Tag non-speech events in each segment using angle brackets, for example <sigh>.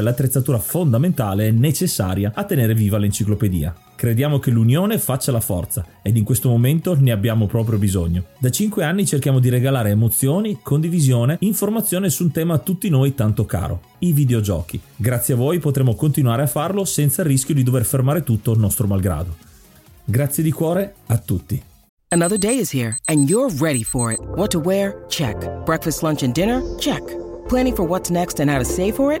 l'attrezzatura fondamentale necessaria a tenere viva l'enciclopedia. Crediamo che l'unione faccia la forza ed in questo momento ne abbiamo proprio bisogno. Da 5 anni cerchiamo di regalare emozioni, condivisione, informazione su un tema a tutti noi tanto caro, i videogiochi. Grazie a voi potremo continuare a farlo senza il rischio di dover fermare tutto nostro malgrado. Grazie di cuore a tutti. Another day is here and you're ready for it. What to wear? Check. Breakfast, lunch and dinner? Check. Planning for what's next and how to save for it?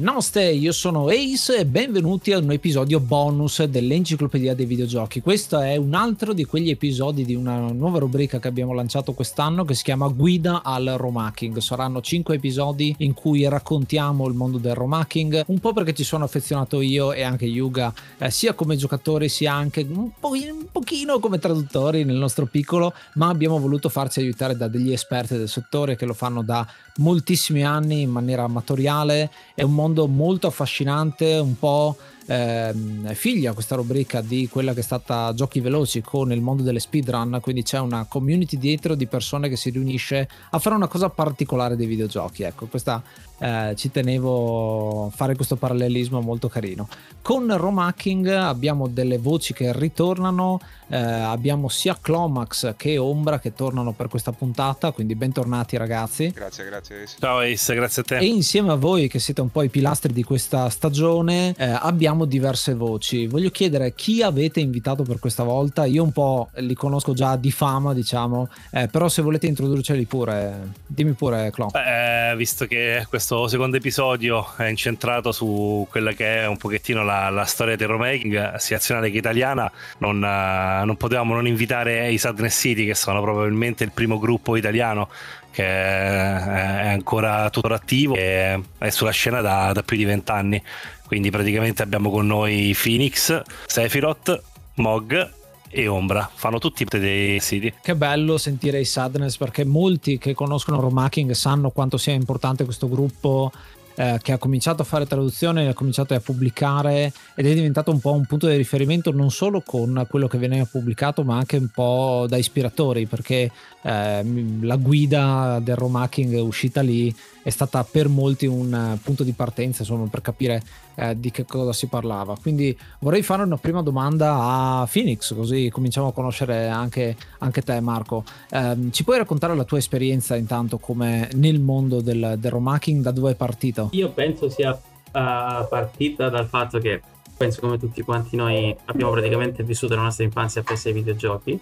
Namaste, io sono Ace e benvenuti a un episodio bonus dell'Enciclopedia dei Videogiochi. Questo è un altro di quegli episodi di una nuova rubrica che abbiamo lanciato quest'anno che si chiama Guida al Romacking. Saranno 5 episodi in cui raccontiamo il mondo del Romacking, un po' perché ci sono affezionato io e anche Yuga, eh, sia come giocatori sia anche un, po- un pochino come traduttori nel nostro piccolo, ma abbiamo voluto farci aiutare da degli esperti del settore che lo fanno da moltissimi anni in maniera amatoriale. È un mondo molto affascinante, un po' ehm, figlia questa rubrica di quella che è stata Giochi Veloci con il mondo delle speedrun, quindi c'è una community dietro di persone che si riunisce a fare una cosa particolare dei videogiochi. Ecco, questa eh, ci tenevo a fare questo parallelismo molto carino. Con Romacking abbiamo delle voci che ritornano, eh, abbiamo sia Clomax che Ombra che tornano per questa puntata, quindi bentornati ragazzi. Grazie, grazie. Ciao Ace, grazie a te. E insieme a voi che siete un po' i pilastri di questa stagione eh, abbiamo diverse voci. Voglio chiedere chi avete invitato per questa volta, io un po' li conosco già di fama diciamo, eh, però se volete introducerli pure, dimmi pure Clom. Eh, visto che questo questo secondo episodio è incentrato su quella che è un pochettino la, la storia del romaking sia nazionale che italiana, non, uh, non, potevamo non invitare i Sadness City, che sono probabilmente il primo gruppo italiano che è ancora tuttora attivo e è sulla scena da, da più di vent'anni. Quindi praticamente abbiamo con noi Phoenix, Sephiroth, Mog e Ombra fanno tutti dei siti. Che bello sentire i Sadness perché molti che conoscono Romaking sanno quanto sia importante questo gruppo eh, che ha cominciato a fare traduzione, ha cominciato a pubblicare ed è diventato un po' un punto di riferimento non solo con quello che viene pubblicato ma anche un po' da ispiratori perché eh, la guida del Romacking uscita lì è stata per molti un punto di partenza insomma per capire eh, di che cosa si parlava. Quindi vorrei fare una prima domanda a Phoenix così cominciamo a conoscere anche, anche te Marco. Eh, ci puoi raccontare la tua esperienza intanto come nel mondo del, del Romacking da dove è partito? Io penso sia uh, partita dal fatto che penso come tutti quanti noi abbiamo praticamente vissuto la nostra infanzia presso ai videogiochi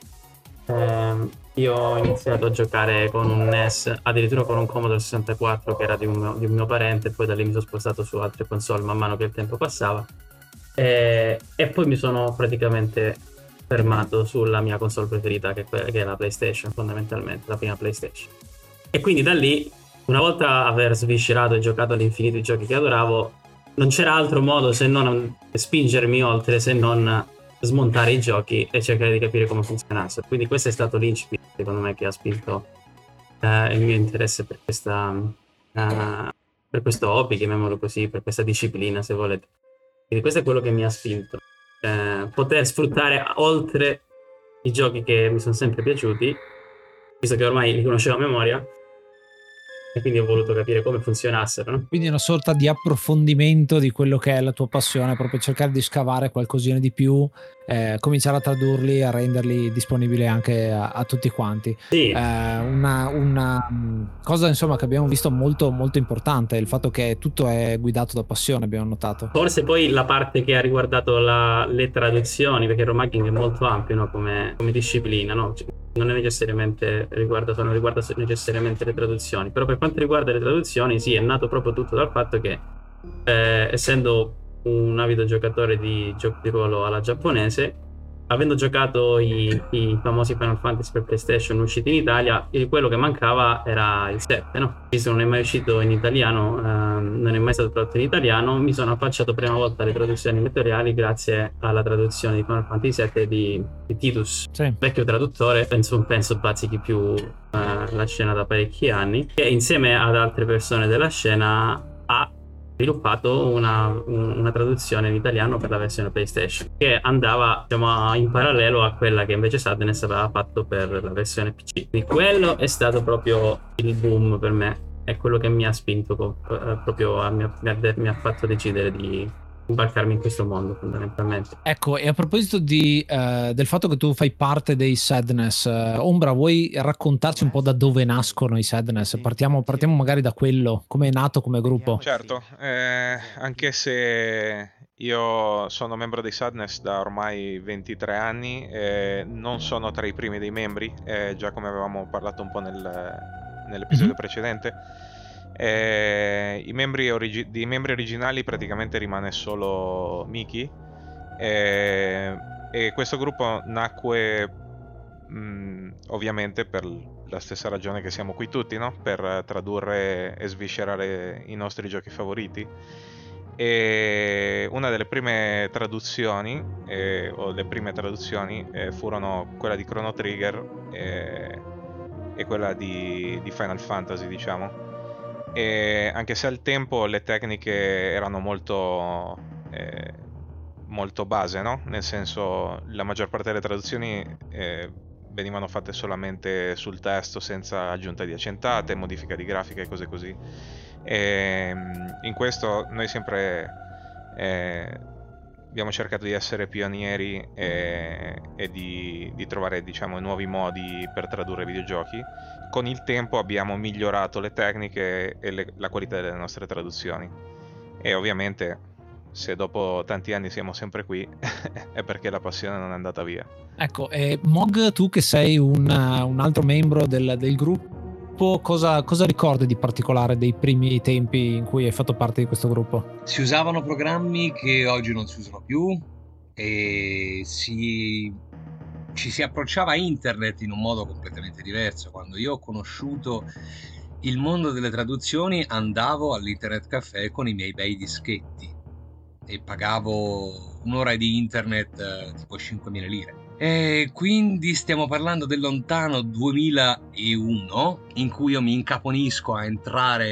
eh, io ho iniziato a giocare con un NES, addirittura con un Commodore 64 che era di un, di un mio parente, poi da lì mi sono spostato su altre console man mano che il tempo passava. E, e poi mi sono praticamente fermato sulla mia console preferita, che, che è la PlayStation, fondamentalmente, la prima PlayStation. E quindi da lì, una volta aver sviscerato e giocato all'infinito i giochi che adoravo, non c'era altro modo se non spingermi oltre, se non smontare i giochi e cercare di capire come funzionassero. Quindi questo è stato l'incipit secondo me, che ha spinto eh, il mio interesse per questa uh, per questo hobby, chiamiamolo così, per questa disciplina, se volete. Quindi questo è quello che mi ha spinto. Eh, poter sfruttare oltre i giochi che mi sono sempre piaciuti, visto che ormai li conoscevo a memoria, quindi ho voluto capire come funzionassero. No? Quindi una sorta di approfondimento di quello che è la tua passione, proprio cercare di scavare qualcosina di più, eh, cominciare a tradurli, a renderli disponibili anche a, a tutti quanti. Sì. Eh, una, una, mm, cosa insomma che abbiamo visto molto, molto importante, il fatto che tutto è guidato da passione, abbiamo notato. Forse poi la parte che ha riguardato la, le traduzioni, perché il romagging è molto ampio no? come, come, disciplina, no? non è necessariamente riguarda, non riguarda necessariamente le traduzioni, però per quanto riguarda le traduzioni, sì, è nato proprio tutto dal fatto che eh, essendo un avido giocatore di giochi di ruolo alla giapponese, avendo giocato i, i, famosi Final Fantasy per PlayStation usciti in Italia, quello che mancava era il 7, no? Visto non è mai uscito in italiano, ehm, non è mai stato tradotto in italiano, mi sono affacciato prima volta alle traduzioni lettoriali grazie alla traduzione di Final Fantasy 7 di, di Titus, sì. vecchio traduttore, penso, penso bazzichi più eh, la scena da parecchi anni, che insieme ad altre persone della scena ha sviluppato una, una, traduzione in italiano per la versione PlayStation che andava diciamo, in parallelo a quella che invece Sadness aveva fatto per la versione PC. Quindi quello è stato proprio il boom per me, è quello che mi ha spinto eh, proprio a, mi, ha, mi ha fatto decidere di imbarcarmi in questo mondo fondamentalmente. Ecco, e a proposito di, uh, del fatto che tu fai parte dei Sadness, uh, Ombra, vuoi raccontarci un po' da dove nascono i Sadness? Partiamo, partiamo magari da quello, come è nato come gruppo? Certo, eh, anche se io sono membro dei Sadness da ormai 23 anni, eh, non sono tra i primi dei membri, eh, già come avevamo parlato un po' nel, nell'episodio mm-hmm. precedente eh, i membri origi- dei membri originali praticamente rimane solo Miki. Eh, e questo gruppo nacque mh, mm, ovviamente per la stessa ragione che siamo qui tutti, no? per tradurre e sviscerare i nostri giochi favoriti. E una delle prime traduzioni, eh, o le prime traduzioni, eh, furono quella di Chrono Trigger eh, e quella di, di Final Fantasy, diciamo e anche se al tempo le tecniche erano molto, eh, molto base, no? nel senso la maggior parte delle traduzioni eh, venivano fatte solamente sul testo senza aggiunta di accentate, modifica di grafica e cose così. E, in questo noi sempre eh, abbiamo cercato di essere pionieri e, e di, di, trovare diciamo, nuovi modi per tradurre videogiochi con il tempo abbiamo migliorato le tecniche e le, la qualità delle nostre traduzioni. E ovviamente se dopo tanti anni siamo sempre qui <laughs> è perché la passione non è andata via. Ecco, e Mog, tu che sei un, un altro membro del, del gruppo, cosa, cosa, ricordi di particolare dei primi tempi in cui hai fatto parte di questo gruppo? Si usavano programmi che oggi non si usano più e si ci si approcciava a internet in un modo completamente diverso. Quando io ho conosciuto il mondo delle traduzioni andavo all'internet caffè con i miei bei dischetti e pagavo un'ora di internet eh, tipo 5.000 lire. E quindi stiamo parlando del lontano 2001 in cui io mi incaponisco a entrare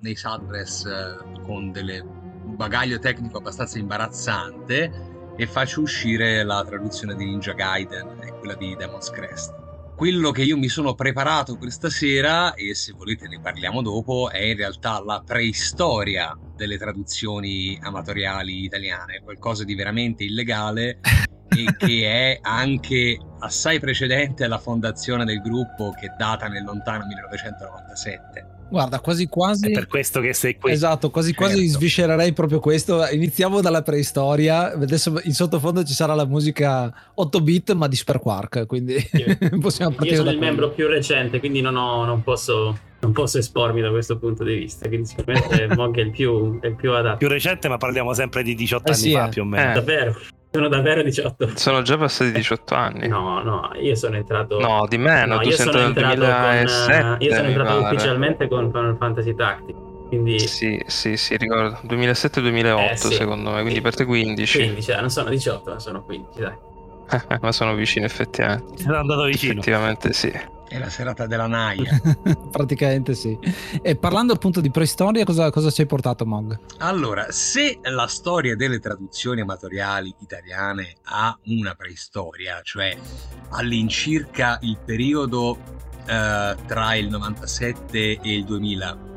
nei Sadress eh, con un bagaglio tecnico abbastanza imbarazzante e faccio uscire la traduzione di Ninja Gaiden e quella di Demon's Crest. Quello che io mi sono preparato questa sera, e se volete ne parliamo dopo, è in realtà la preistoria delle traduzioni amatoriali italiane, qualcosa di veramente illegale <laughs> e che è anche assai precedente alla fondazione del gruppo che data nel lontano 1997 Guarda, quasi quasi. È per questo che sei qui. Esatto, quasi quasi certo. sviscererei proprio questo. Iniziamo dalla preistoria. Adesso in sottofondo ci sarà la musica 8 bit, ma di Super Quark. Quindi <laughs> possiamo partire. Io sono il quello. membro più recente, quindi non, ho, non, posso, non, posso, espormi da questo punto di vista. Quindi sicuramente <laughs> Mog è il più, è il più adatto. Più recente, ma parliamo sempre di 18 eh, anni sì, fa, eh. più o meno. Eh. Davvero. Sono davvero 18. Sono già passati 18 anni. No, no, io sono entrato. No, di meno. No, tu sei entrato nel 2007. Con, io sono entrato pare. ufficialmente con Final Fantasy Tactics. Quindi... Sì, sì, sì, ricordo. 2007-2008 eh, sì. secondo me, quindi per te 15. 15, eh, non sono 18, ma sono 15, dai. <laughs> Ma sono vicino effettivamente. Sono andato vicino. Effettivamente sì. È la serata della naia. <laughs> Praticamente sì. E parlando appunto di preistoria, cosa, cosa ci hai portato, Mog? Allora, se la storia delle traduzioni amatoriali italiane ha una preistoria, cioè all'incirca il periodo eh, tra il 97 e il 2000,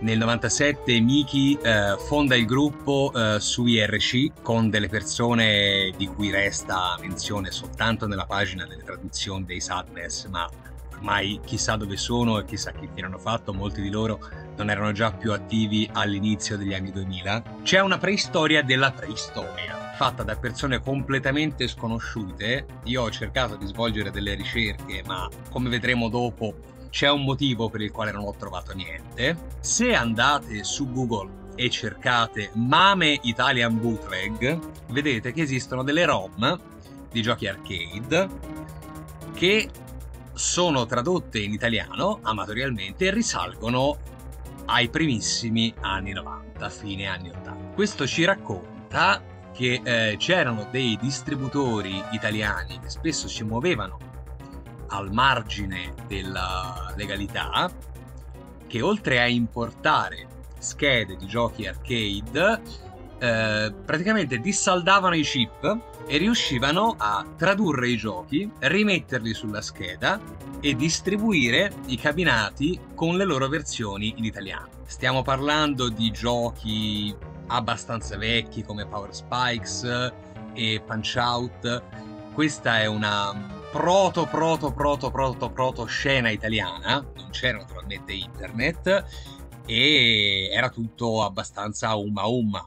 nel 97 Miki eh, fonda il gruppo eh, su IRC con delle persone di cui resta menzione soltanto nella pagina delle traduzioni dei Sadness, ma ormai chissà dove sono e chissà che fine hanno fatto, molti di loro non erano già più attivi all'inizio degli anni 2000. C'è una preistoria della preistoria, fatta da persone completamente sconosciute. Io ho cercato di svolgere delle ricerche, ma come vedremo dopo c'è un motivo per il quale non ho trovato niente. Se andate su Google e cercate Mame Italian Bootleg, vedete che esistono delle ROM di giochi arcade che sono tradotte in italiano amatorialmente e risalgono ai primissimi anni 90, fine anni 80. Questo ci racconta che eh, c'erano dei distributori italiani che spesso si muovevano al margine della legalità che oltre a importare schede di giochi arcade eh, praticamente dissaldavano i chip e riuscivano a tradurre i giochi, rimetterli sulla scheda e distribuire i cabinati con le loro versioni in italiano. Stiamo parlando di giochi abbastanza vecchi come Power Spikes e Punch Out. Questa è una proto proto proto proto proto scena italiana, non c'era naturalmente internet e era tutto abbastanza umma umma.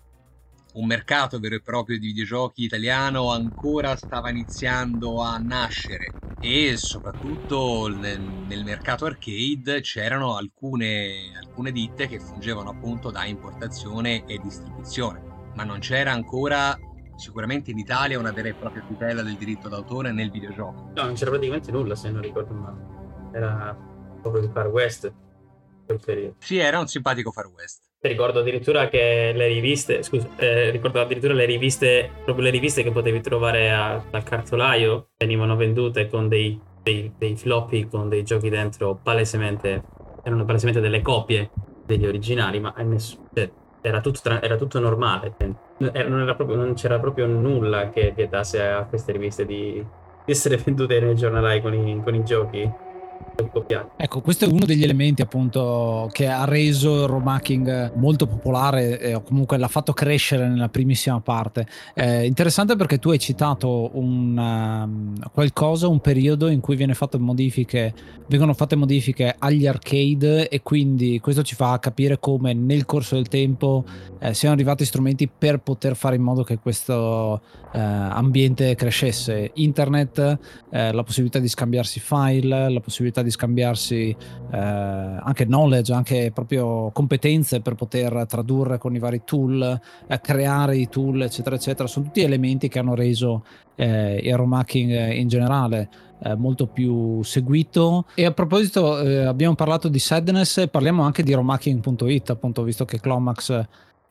Un mercato vero e proprio di videogiochi italiano ancora stava iniziando a nascere e soprattutto nel, nel mercato arcade c'erano alcune, alcune ditte che fungevano appunto da importazione e distribuzione, ma non c'era ancora sicuramente in Italia una vera e propria tutela del diritto d'autore nel videogioco. No, non c'era praticamente nulla se non ricordo male. Era proprio il Far West quel periodo. Sì, era un simpatico Far West. Ricordo addirittura che le riviste, scusa, eh, ricordo addirittura le riviste, proprio le riviste che potevi trovare a, al cartolaio venivano vendute con dei, dei, dei floppy con dei giochi dentro palesemente, erano palesemente delle copie degli originali, ma nessuno, cioè, era tutto, era tutto normale. Cioè, non, proprio, non, c'era proprio nulla che vietasse a queste riviste di, di essere <laughs> vendute nei giornalai con i, con i giochi. Ecco, questo è uno degli elementi appunto che ha reso il romacking molto popolare e comunque l'ha fatto crescere nella primissima parte. Eh, interessante perché tu hai citato un, um, qualcosa, un periodo in cui modifiche, vengono fatte modifiche agli arcade e quindi questo ci fa capire come nel corso del tempo eh, siano arrivati strumenti per poter fare in modo che questo eh, ambiente crescesse. Internet, eh, la possibilità di scambiarsi file, la possibilità di scambiarsi eh, anche knowledge, anche proprio competenze per poter tradurre con i vari tool, eh, creare i tool, eccetera, eccetera. Sono tutti elementi che hanno reso eh, il romacking in generale eh, molto più seguito. E a proposito, eh, abbiamo parlato di sadness, parliamo anche di romacking.it, appunto, visto che Clomax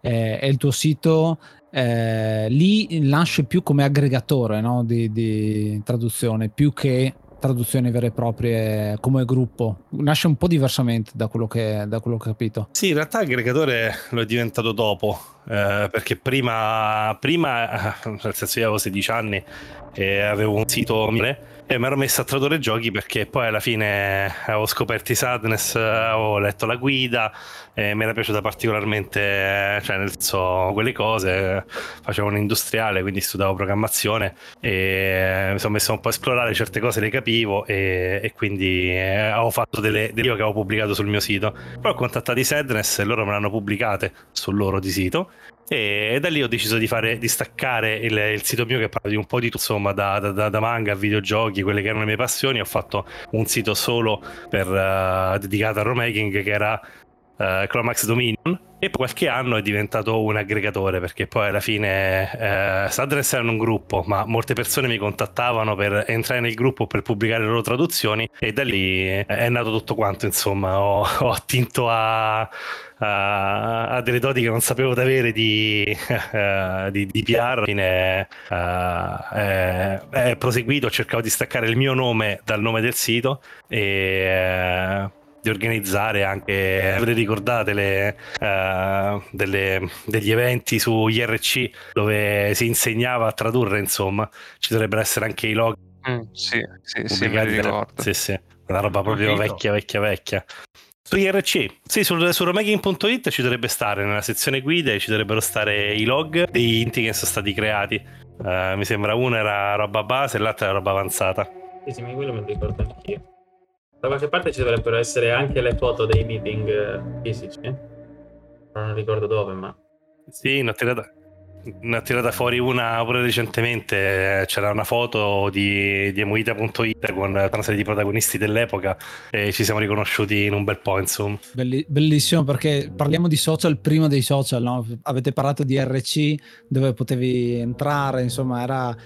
eh, è il tuo sito. Eh, lì nasce più come aggregatore no? di, di traduzione più che traduzioni vere e proprie come gruppo. Nasce un po' diversamente da quello che, da quello che ho capito. Sì, in realtà aggregatore lo è diventato dopo, eh, perché prima, prima, nel senso io avevo 16 anni e avevo un sito mille e mi ero messo a tradurre giochi perché poi alla fine avevo scoperto i Sadness, avevo letto la guida e mi era piaciuta particolarmente, cioè nel senso quelle cose, facevo un industriale quindi studiavo programmazione e mi sono messo un po' a esplorare certe cose, le capivo e, e quindi eh, avevo fatto delle, delle video che avevo pubblicato sul mio sito. Poi ho contattato i Sadness e loro me l'hanno pubblicate sul loro di sito e da lì ho deciso di fare di staccare il, il sito mio che parla di un po' di tutto insomma da, da, da, manga a videogiochi quelle che erano le mie passioni. Ho fatto un sito solo per, uh, dedicato al romemaking che era uh, Chromax Dominion e poi qualche anno è diventato un aggregatore perché poi alla fine eh, Sadness era un gruppo ma molte persone mi contattavano per entrare nel gruppo per pubblicare le loro traduzioni e da lì è nato tutto quanto insomma. Ho, <laughs> ho attinto a, a, a, delle doti che non sapevo di avere di, uh, di, di PR alla fine uh, è, è proseguito ho cercato di staccare il mio nome dal nome del sito e uh, di organizzare anche, avrete ricordate le, uh, delle, degli eventi su IRC dove si insegnava a tradurre, insomma, ci dovrebbero essere anche i log. Mm, sì, sì, sì, mi ricordo. Sì, sì, una roba proprio vecchia, vecchia, vecchia. Su IRC, sì, sul, su romaking.it ci dovrebbe stare nella sezione guide, ci dovrebbero stare i log dei inti che sono stati creati. Uh, mi sembra uno era roba base e l'altro era roba avanzata. Sì, sì, ma quello me lo ricordo anch'io. Da qualche parte ci dovrebbero essere anche le foto dei meeting eh, fisici. Non ricordo dove, ma. Sì, ne ho tirata, ne ho tirata fuori una pure recentemente. C'era una foto di, di emuita.it con una serie di protagonisti dell'epoca e ci siamo riconosciuti in un bel po', insomma. bellissimo perché parliamo di social prima dei social, no? Avete parlato di RC dove potevi entrare, insomma, era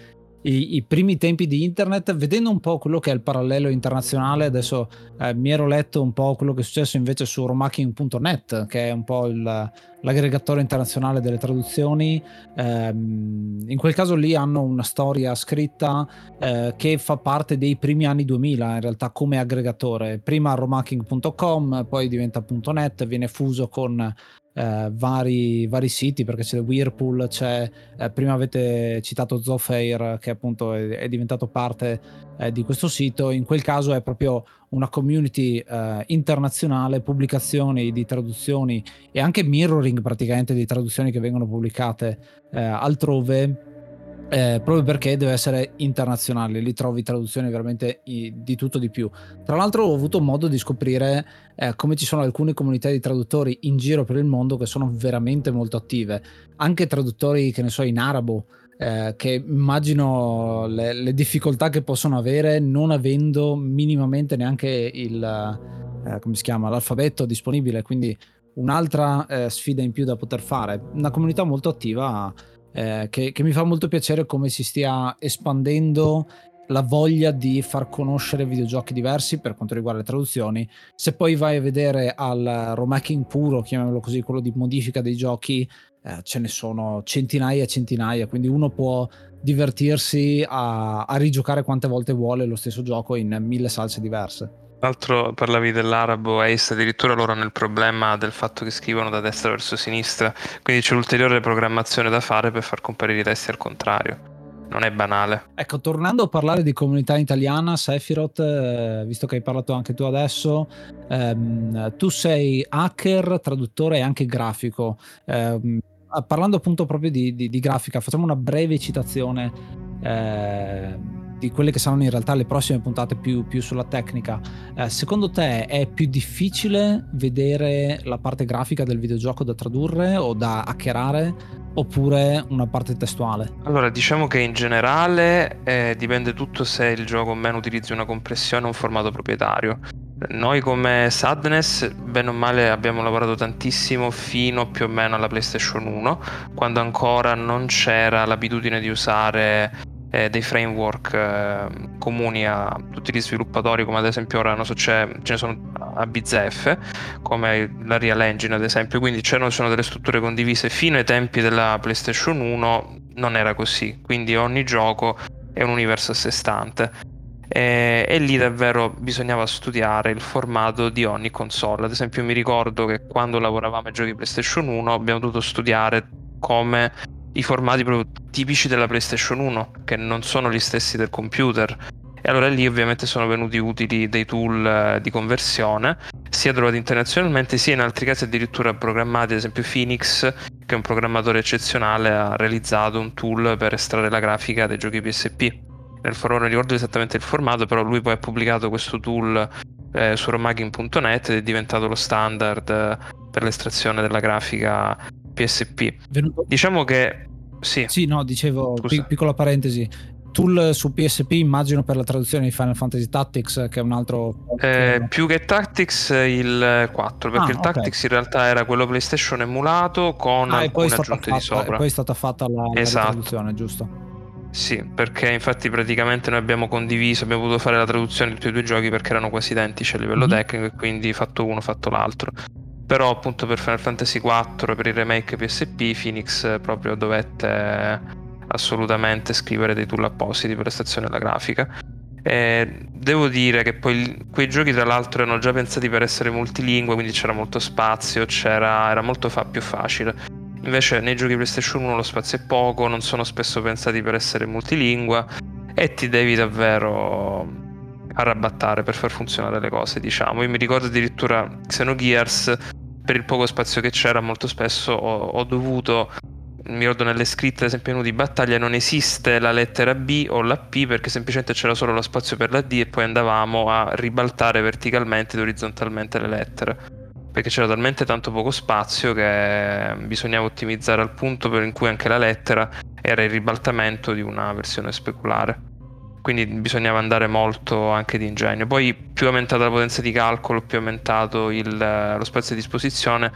i, i, primi tempi di internet, vedendo un po' quello che è il parallelo internazionale, adesso eh, mi ero letto un po' quello che è successo invece su romacking.net, che è un po' il, l'aggregatore internazionale delle traduzioni. Eh, in quel caso lì hanno una storia scritta eh, che fa parte dei primi anni 2000, in realtà come aggregatore. Prima romacking.com, poi diventa .net, viene fuso con eh, vari, vari, siti perché c'è Whirlpool, c'è, eh, prima avete citato Zofair che appunto è, è diventato parte eh, di questo sito, in quel caso è proprio una community eh, internazionale, pubblicazioni di traduzioni e anche mirroring praticamente di traduzioni che vengono pubblicate eh, altrove eh, proprio perché deve essere internazionale, lì trovi traduzioni veramente di tutto di più. Tra l'altro ho avuto modo di scoprire eh, come ci sono alcune comunità di traduttori in giro per il mondo che sono veramente molto attive, anche traduttori che ne so in arabo. Eh, che immagino le, le, difficoltà che possono avere non avendo minimamente neanche il eh, chiama l'alfabeto disponibile quindi un'altra eh, sfida in più da poter fare una comunità molto attiva eh, che, che mi fa molto piacere come si stia espandendo la voglia di far conoscere videogiochi diversi per quanto riguarda le traduzioni. Se poi vai a vedere al remaking puro, chiamiamolo così, quello di modifica dei giochi, eh, ce ne sono centinaia e centinaia, quindi uno può divertirsi a, a rigiocare quante volte vuole lo stesso gioco in mille salse diverse. Tra l'altro parlavi dell'arabo Ace, addirittura loro hanno il problema del fatto che scrivono da destra verso sinistra, quindi c'è ulteriore programmazione da fare per far comparire i testi al contrario. Non è banale. Ecco, tornando a parlare di comunità italiana, Sephiroth, eh, visto che hai parlato anche tu adesso, ehm, tu sei hacker, traduttore e anche grafico. Eh, parlando appunto proprio di, di, di, grafica, facciamo una breve citazione. Eh, di quelle che saranno in realtà le prossime puntate più, più sulla tecnica, eh, secondo te è più difficile vedere la parte grafica del videogioco da tradurre o da hackerare oppure una parte testuale? Allora, diciamo che in generale eh, dipende tutto se il gioco o meno utilizzi una compressione o un formato proprietario. Noi come Sadness, bene o male, abbiamo lavorato tantissimo fino più o meno alla PlayStation 1, quando ancora non c'era l'abitudine di usare eh, dei framework eh, comuni a tutti gli sviluppatori, come ad esempio ora so, ce ne sono a BZF, come la Real Engine ad esempio, quindi c'erano sono delle strutture condivise fino ai tempi della PlayStation 1 non era così, quindi ogni gioco è un universo a sé stante. E, e, lì davvero bisognava studiare il formato di ogni console. Ad esempio, mi ricordo che quando lavoravamo ai giochi PlayStation 1 abbiamo dovuto studiare come i formati proprio tipici della PlayStation 1, che non sono gli stessi del computer. E allora lì ovviamente sono venuti utili dei tool eh, di conversione, sia trovati internazionalmente, sia in altri casi addirittura programmati, ad esempio Phoenix, che è un programmatore eccezionale, ha realizzato un tool per estrarre la grafica dei giochi PSP. Nel foro non ricordo esattamente il formato, però lui poi ha pubblicato questo tool eh, su romagin.net ed è diventato lo standard eh, per l'estrazione della grafica PSP. Venuto... Diciamo che sì. Sì, no, dicevo, pic- piccola parentesi. tool su PSP immagino per la traduzione di Final Fantasy Tactics che è un altro eh, più che Tactics il 4 perché Ah, il Tactics in realtà era quello PlayStation emulato con ah, poi, è alcune stata aggiunte fatta, di sopra e poi è stata fatta la, la Esatto. traduzione giusto Sì, perché infatti praticamente noi abbiamo condiviso, abbiamo potuto fare la traduzione di tutti e due i giochi perché erano quasi identici a livello Mhm. tecnico e quindi fatto uno, fatto l'altro. Però appunto per Final Fantasy IV, per il remake PSP, Phoenix eh, proprio dovette eh, assolutamente scrivere dei tool appositi per l'estrazione della grafica. E devo dire che poi quei giochi tra l'altro erano già pensati per essere multilingue, quindi c'era molto spazio, c'era, era molto fa- più facile. Invece nei giochi PlayStation 1 lo spazio è poco, non sono spesso pensati per essere multilingua e ti devi davvero arrabattare per far funzionare le cose, diciamo. Io mi ricordo addirittura Xenogears, per il poco spazio che c'era, molto spesso ho, ho dovuto mi ricordo nelle scritte, ad esempio, di battaglia non esiste la lettera B o la P perché semplicemente c'era solo lo spazio per la D e poi andavamo a ribaltare verticalmente ed orizzontalmente le lettere. Perché c'era talmente tanto poco spazio che bisognava ottimizzare al punto per in cui anche la lettera era il ribaltamento di una versione speculare. Quindi bisognava andare molto anche di ingegno. Poi più aumentata la potenza di calcolo, più aumentato il- lo spazio a disposizione,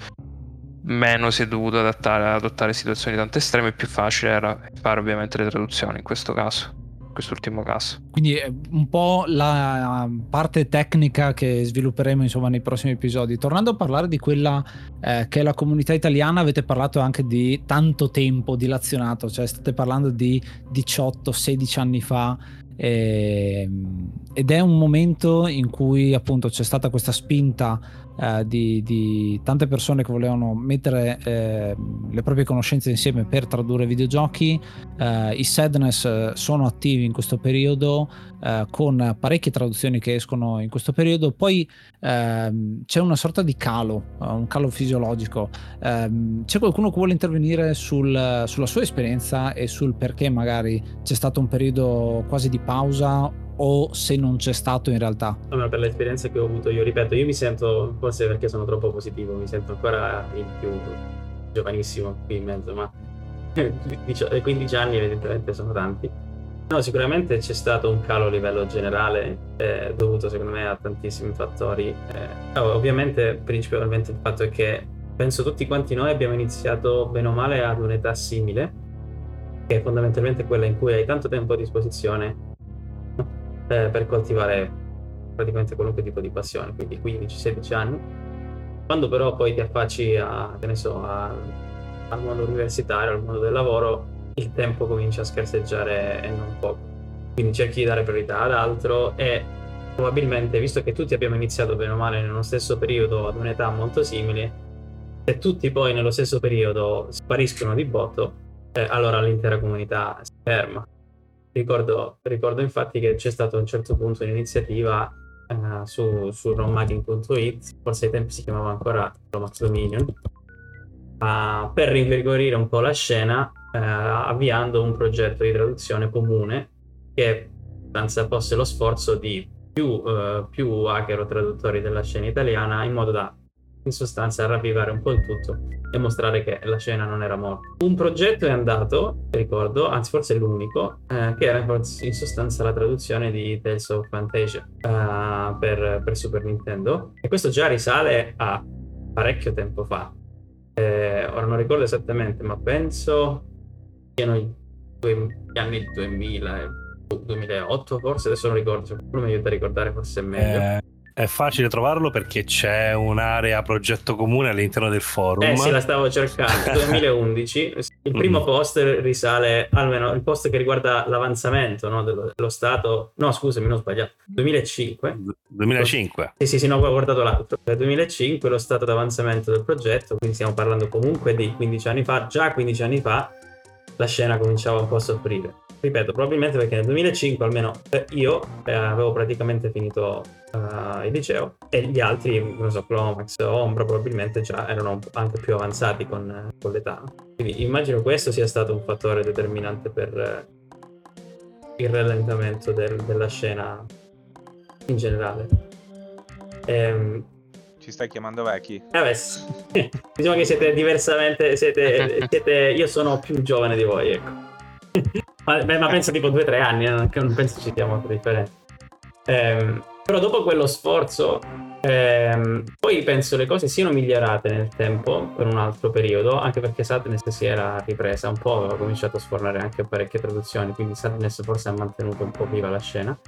meno si è dovuto adattare, adottare situazioni tanto estreme, più facile era fare ovviamente le traduzioni in questo caso, in quest'ultimo caso. quindi è un po' la parte tecnica che svilupperemo insomma nei prossimi episodi tornando a parlare di quella eh, che è la comunità italiana avete parlato anche di tanto tempo dilazionato cioè state parlando di 18-16 anni fa ehm, ed è un momento in cui appunto c'è stata questa spinta eh, di, di tante persone che volevano mettere eh, le proprie conoscenze insieme per tradurre videogiochi. Eh, I Sadness eh, sono attivi in questo periodo eh, con parecchie traduzioni che escono in questo periodo. Poi ehm, c'è una sorta di calo, eh, un calo fisiologico. Ehm, c'è qualcuno che vuole intervenire sul- sulla sua esperienza e sul perché magari c'è stato un periodo quasi di pausa o se non c'è stato in realtà? Almeno per l'esperienza che ho avuto io, ripeto, io mi sento, forse perché sono troppo positivo, mi sento ancora il più giovanissimo qui in mezzo, ma <laughs> 15 anni evidentemente sono tanti. No, sicuramente c'è stato un calo a livello generale, eh, dovuto secondo me a tantissimi fattori. Eh, ovviamente, principalmente il fatto è che penso tutti quanti noi abbiamo iniziato bene o male ad un'età simile, che è fondamentalmente quella in cui hai tanto tempo a disposizione eh, per coltivare praticamente qualunque tipo di passione, quindi 15-16 anni. Quando però poi ti affacci a, che ne so, a- al mondo universitario, al mondo del lavoro, il tempo comincia a scarseggiare e non poco. Quindi cerchi di dare priorità ad altro e probabilmente, visto che tutti abbiamo iniziato bene o male nello stesso periodo ad un'età molto simile, se tutti poi nello stesso periodo spariscono di botto, eh, allora l'intera comunità si ferma. Ricordo, ricordo infatti che c'è stato a un certo punto un'iniziativa eh, su, su romaking.it, forse ai tempi si chiamava ancora Romax Dominion, ah, per rinvigorire un po' la scena, eh, avviando un progetto di traduzione comune che fosse lo sforzo di più, eh, più hacker o traduttori della scena italiana in modo da in sostanza ravvivare un po' il tutto e mostrare che la scena non era morta. Un progetto è andato, ricordo, anzi forse l'unico, eh, che era in sostanza la traduzione di Tales of Fantasia eh, per, per Super Nintendo e questo già risale a parecchio tempo fa. Eh, ora non ricordo esattamente, ma penso siano gli anni 2000 e 2008 forse, adesso non ricordo, se qualcuno mi aiuta a ricordare forse è meglio. È facile trovarlo perché c'è un'area progetto comune all'interno del forum. Eh sì, la stavo cercando, <laughs> 2011. Il primo Mm. post risale, almeno il post che riguarda l'avanzamento no, dello, dello Stato. No, scusami, non ho sbagliato. 2005. 2005. Sì, sì, sì, no, ho guardato l'altro. Nel 2005 lo stato d'avanzamento del progetto, quindi stiamo parlando comunque di 15 anni fa. Già 15 anni fa la scena cominciava un po' a soffrire. Ripeto, probabilmente perché nel 2005 almeno io eh, avevo praticamente finito eh, il liceo e gli altri, non so, Clomax o Ombra probabilmente già erano anche più avanzati con, con l'età. Quindi immagino questo sia stato un fattore determinante per eh, il rallentamento del- della scena in generale. Ehm, Ci stai chiamando vecchi? eh beh, sì. <laughs> diciamo che siete diversamente, siete, siete- io sono più giovane di voi, ecco. <laughs> Ma, beh, ma penso tipo due o tre anni, eh, non, penso ci sia molta differenza. Ehm, però dopo quello sforzo, ehm, poi penso le cose siano migliorate nel tempo per un altro periodo, anche perché Sadness si era ripresa un po', aveva cominciato a sfornare anche parecchie traduzioni, quindi Sadness forse ha mantenuto un po' viva la scena.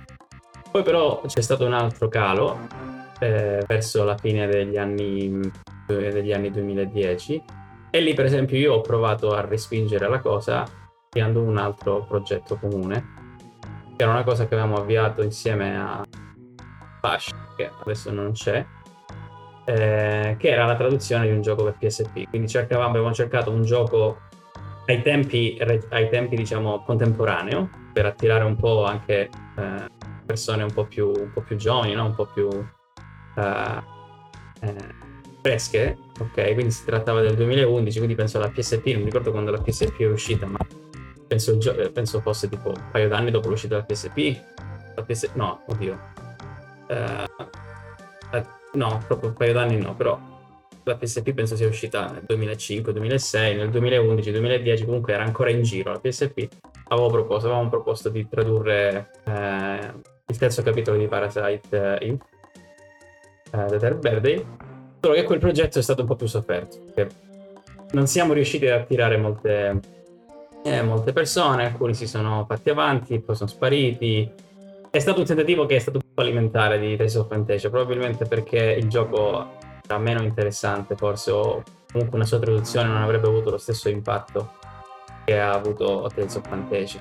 Poi però c'è stato un altro calo eh, verso la fine degli anni, degli anni 2010 e lì per esempio io ho provato a respingere la cosa creando un altro progetto comune che era una cosa che avevamo avviato insieme a Bash, che adesso non c'è, eh, che era la traduzione di un gioco per PSP. Quindi cercavamo, abbiamo cercato un gioco ai tempi, ai tempi diciamo, contemporaneo, per attirare un po' anche eh, persone un po' più, un po più giovani, no? un po' più eh, eh, fresche. Ok, quindi si trattava del 2011, quindi penso alla PSP, non mi ricordo quando la PSP è uscita, ma penso, penso fosse tipo un paio d'anni dopo l'uscita della PSP. La PS... No, oddio. Uh, no, proprio un paio d'anni no, però la PSP penso sia uscita nel 2005, 2006, nel 2011, 2010, comunque era ancora in giro la PSP. Avevo proposto, avevamo proposto di tradurre eh, il terzo capitolo di Parasite uh, Eve, uh, The Third Birthday, solo che quel progetto è stato un po' più sofferto, perché non siamo riusciti ad attirare molte eh, molte persone, alcuni si sono fatti avanti, poi sono spariti. È stato un tentativo che è stato un po' alimentare di Tales of Fantasia, probabilmente perché il gioco era meno interessante forse, o comunque una sua traduzione non avrebbe avuto lo stesso impatto che ha avuto Tales of Fantasia.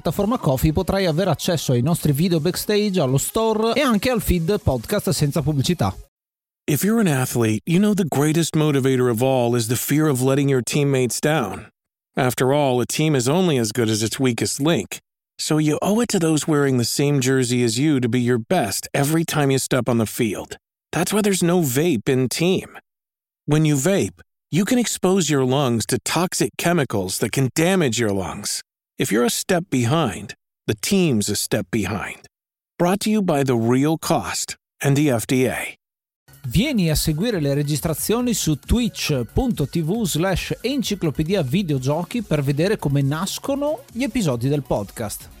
Coffee potrai avere accesso ai nostri video backstage, allo store e anche al feed podcast senza pubblicità. If you're an athlete, you know the greatest motivator of all is the fear of letting your teammates down. After all, a team is only as good as its weakest link. So you owe it to those wearing the same jersey as you to be your best every time you step on the field. That's why there's no vape in team. When you vape, you can expose your lungs to toxic chemicals that can damage your lungs. If you're a step behind, the team's a step behind. Brought to you by The Real Cost and the FDA. Vieni a seguire le registrazioni su twitch.tv slash enciclopedia videogiochi per vedere come nascono gli episodi del podcast.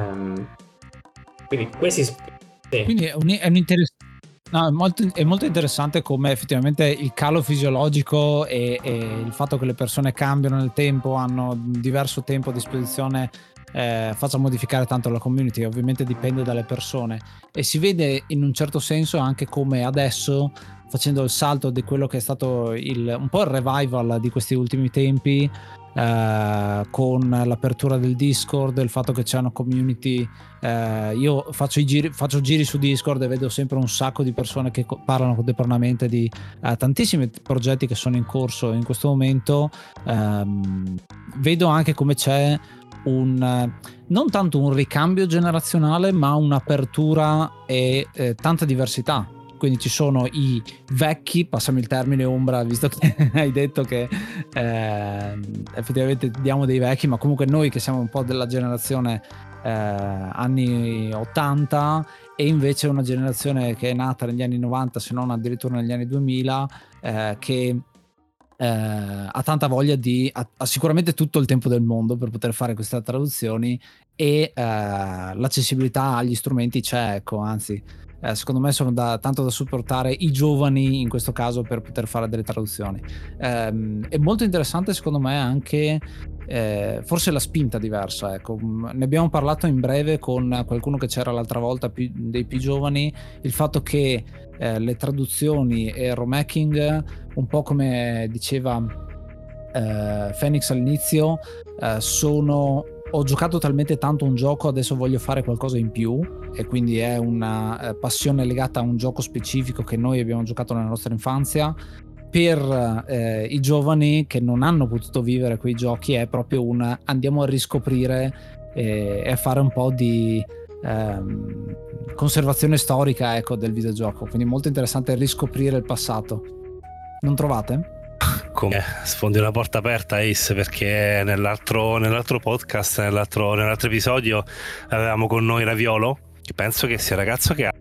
Um, quindi questi... Sì. Quindi è un, è un interess- no, è, molto, è, molto, interessante come effettivamente il calo fisiologico e, e, il fatto che le persone cambiano nel tempo, hanno diverso tempo a disposizione, eh, faccia modificare tanto la community. Ovviamente dipende dalle persone e si vede in un certo senso anche come adesso facendo il salto di quello che è stato il, un po' il revival di questi ultimi tempi eh, con l'apertura del Discord, il fatto che c'è una community. Eh, io faccio, giri, faccio, giri, su Discord e vedo sempre un sacco di persone che co- parlano contemporaneamente di eh, tantissimi progetti che sono in corso in questo momento. Ehm, vedo anche come c'è un non tanto un ricambio generazionale, ma un'apertura e eh, tanta diversità quindi ci sono i vecchi, passami il termine ombra, visto che <laughs> hai detto che eh, effettivamente diamo dei vecchi, ma comunque noi che siamo un po' della generazione eh, anni 80 e invece una generazione che è nata negli anni 90, se non addirittura negli anni 2000, eh, che eh, ha tanta voglia di ha, ha, sicuramente tutto il tempo del mondo per poter fare queste traduzioni e eh, l'accessibilità agli strumenti c'è ecco anzi eh, secondo me sono da, tanto da supportare i giovani in questo caso per poter fare delle traduzioni. Eh, è molto interessante secondo me anche eh, forse la spinta diversa. Ecco. Ne abbiamo parlato in breve con qualcuno che c'era l'altra volta più, dei più giovani, il fatto che eh, le traduzioni e il remaking, un po' come diceva eh, Phoenix all'inizio, eh, sono ho giocato talmente tanto un gioco, adesso voglio fare qualcosa in più e quindi è una eh, passione legata a un gioco specifico che noi abbiamo giocato nella nostra infanzia. Per eh, i giovani che non hanno potuto vivere quei giochi è proprio un andiamo a riscoprire e, e a fare un po' di ehm, conservazione storica ecco, del videogioco. Quindi molto interessante riscoprire il passato. Non trovate? Come sfondi una porta aperta Ace perché nell'altro, nell'altro podcast, nell'altro, nell'altro, episodio avevamo con noi Raviolo, che penso che sia un ragazzo che ha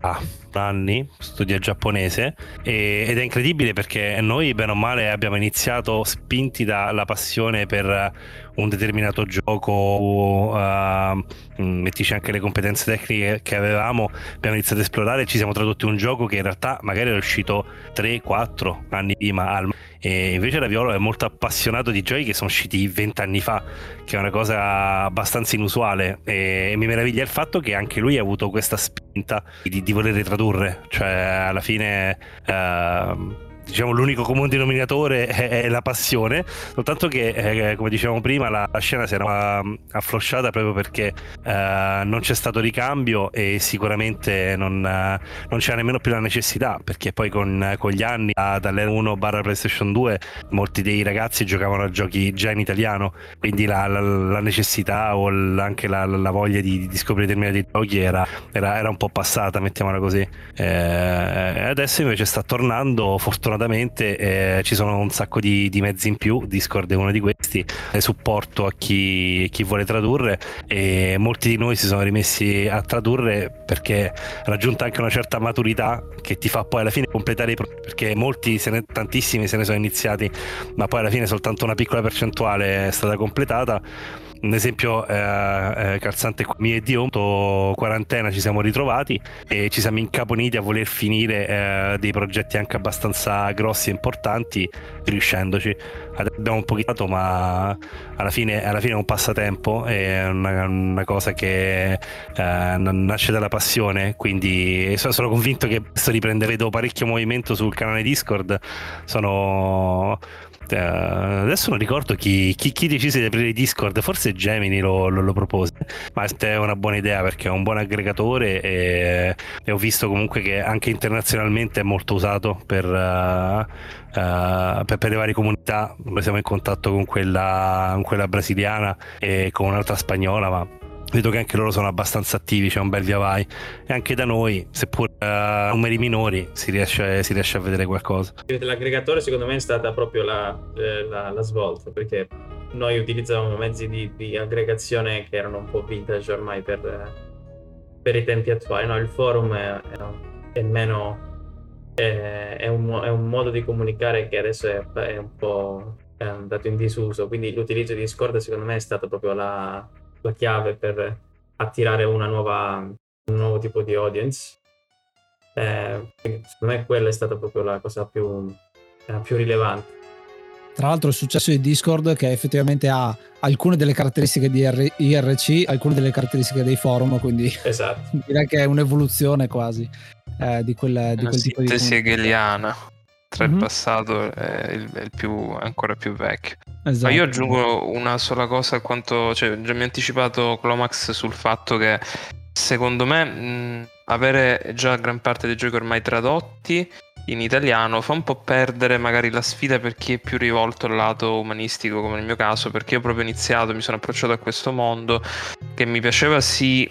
ah, anni, studia giapponese e, ed è incredibile perché noi bene o male abbiamo iniziato spinti dalla passione per un determinato gioco, uh, mettici anche le competenze tecniche che avevamo, abbiamo iniziato ad esplorare e ci siamo tradotti un gioco che in realtà magari era uscito 3-4 anni prima al e invece Raviolo è molto appassionato di giochi che sono usciti 20 anni fa, che è una cosa abbastanza inusuale e mi meraviglia il fatto che anche lui ha avuto questa spinta di, di voler tradurre, cioè alla fine... Uh, diciamo l'unico comune denominatore è, è la passione, soltanto che eh, come dicevamo prima la, la, scena si era afflosciata proprio perché eh, non c'è stato ricambio e sicuramente non, eh, non c'era nemmeno più la necessità perché poi con, con gli anni dall'era 1 barra PlayStation 2 molti dei ragazzi giocavano a giochi già in italiano, quindi la, la, la necessità o anche la, voglia di, di, scoprire determinati giochi era, era, era, un po' passata, mettiamola così. Eh, adesso invece sta tornando fortunatamente fortunatamente eh, ci sono un sacco di, di, mezzi in più, Discord è uno di questi, è supporto a chi, chi, vuole tradurre. E molti di noi si sono rimessi a tradurre perché raggiunta anche una certa maturità che ti fa poi alla fine completare i progetti, perché molti, se ne, tantissimi se ne sono iniziati, ma poi alla fine soltanto una piccola percentuale è stata completata un esempio eh, eh, calzante qui. E io quarantena ci siamo ritrovati e ci siamo incaponiti a voler finire eh, dei progetti anche abbastanza grossi e importanti riuscendoci. Abbiamo un po' chittato ma alla fine, alla fine, è un passatempo è una, una cosa che eh, nasce dalla passione quindi sono convinto che sto riprenderò parecchio movimento sul canale Discord sono Uh, adesso non ricordo chi, chi, chi, decise di aprire Discord, forse Gemini lo, lo, lo, propose, ma è una buona idea perché è un buon aggregatore e, e ho visto comunque che anche internazionalmente è molto usato per, uh, uh, per, per, le varie comunità. Noi siamo in contatto con quella, con quella brasiliana e con un'altra spagnola, ma vedo che anche loro sono abbastanza attivi, c'è un bel via vai. E anche da noi, seppur a uh, numeri minori, si riesce, si riesce, a vedere qualcosa. L'aggregatore secondo me è stata proprio la, eh, la, la svolta perché noi utilizzavamo mezzi di, di, aggregazione che erano un po' vintage ormai per, per i tempi attuali, no, il forum è, è meno... È, è, un, è, un, modo di comunicare che adesso è, un po' andato in disuso, quindi l'utilizzo di Discord secondo me è stato proprio la, la chiave per attirare una nuova, un nuovo tipo di audience. Eh, secondo me quella è stata proprio la cosa più, eh, più rilevante. Tra l'altro il successo di Discord che effettivamente ha alcune delle caratteristiche di IRC, alcune delle caratteristiche dei forum, quindi esatto. <laughs> direi che è un'evoluzione quasi eh, di, quel, di quel tipo di... Sintesi hegeliana tra mm-hmm. il passato e il, il più, ancora più vecchio. Esatto. Ma io aggiungo una sola cosa a quanto, cioè, già mi ha anticipato Clomax sul fatto che secondo me mh, avere già gran parte dei giochi ormai tradotti in italiano fa un po' perdere magari la sfida per chi è più rivolto al lato umanistico come nel mio caso perché io ho proprio iniziato mi sono approcciato a questo mondo che mi piaceva sì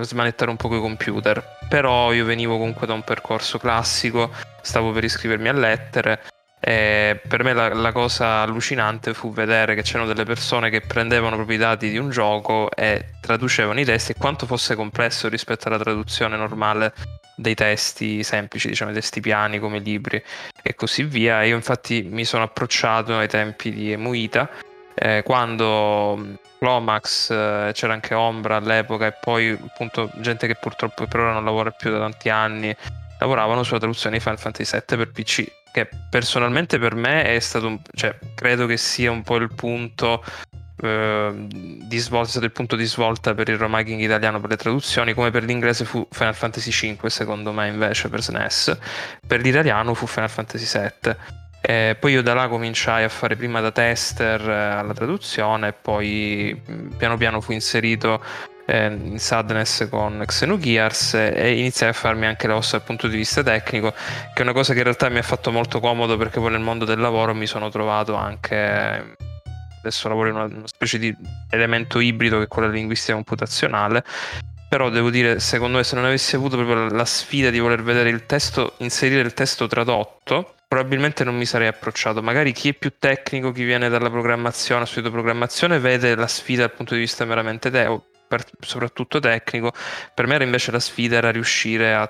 smanettare un po' i computer però io venivo comunque da un percorso classico stavo per iscrivermi a lettere e per me la, la, cosa allucinante fu vedere che c'erano delle persone che prendevano proprio i dati di un gioco e traducevano i testi e quanto fosse complesso rispetto alla traduzione normale dei testi semplici, diciamo, testi piani come libri e così via. Io infatti mi sono approcciato ai tempi di Emuita eh, quando Clomax, eh, c'era anche Ombra all'epoca e poi appunto gente che purtroppo per ora non lavora più da tanti anni lavoravano sulla traduzione di Final Fantasy VII per PC che personalmente per me è stato un, cioè, credo che sia un po' il punto eh, di svolta, del punto di svolta per il romagging italiano per le traduzioni, come per l'inglese fu Final Fantasy V, secondo me invece per SNES, per l'italiano fu Final Fantasy VII. E poi io da là cominciai a fare prima da tester eh, alla traduzione e poi mm, piano piano fu inserito eh, in Sadness con Xenogears e iniziai a farmi anche le ossa dal punto di vista tecnico, che è una cosa che in realtà mi ha fatto molto comodo perché poi nel mondo del lavoro mi sono trovato anche adesso lavoro in una, una specie di elemento ibrido che è quella linguistica computazionale però devo dire, secondo me, se non avessi avuto proprio la sfida di voler vedere il testo, inserire il testo tradotto, probabilmente non mi sarei approcciato. Magari chi è più tecnico, chi viene dalla programmazione, ha studiato programmazione, vede la sfida dal punto di vista meramente te- per, soprattutto tecnico. Per me era invece la sfida era riuscire a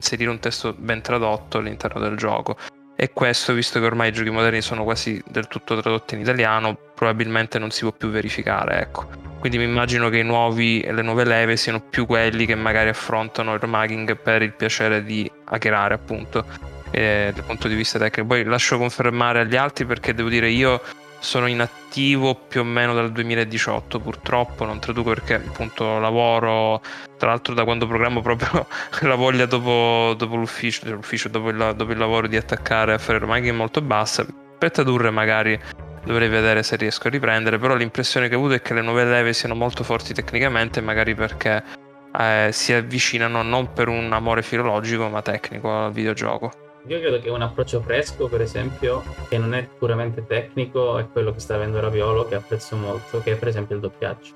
inserire un testo ben tradotto all'interno del gioco. E questo, visto che ormai i giochi moderni sono quasi del tutto tradotti in italiano, probabilmente non si può più verificare, ecco. Quindi mi immagino che i nuovi, le nuove leve siano più quelli che magari affrontano il remagging per il piacere di hackerare, appunto, eh, dal punto di vista tecnico. Poi lascio confermare agli altri perché devo dire io sono inattivo più o meno dal 2018 purtroppo non traduco perché appunto lavoro tra l'altro da quando programmo proprio <laughs> la voglia dopo, dopo l'ufficio, cioè l'ufficio dopo, il, dopo, il, lavoro di attaccare a fare è molto bassa per tradurre magari dovrei vedere se riesco a riprendere però l'impressione che ho avuto è che le nuove leve siano molto forti tecnicamente magari perché eh, si avvicinano non per un amore filologico ma tecnico al videogioco io credo che un approccio fresco, per esempio, che non è puramente tecnico, è quello che sta avendo Raviolo, che apprezzo molto, che è per esempio il doppiaggio.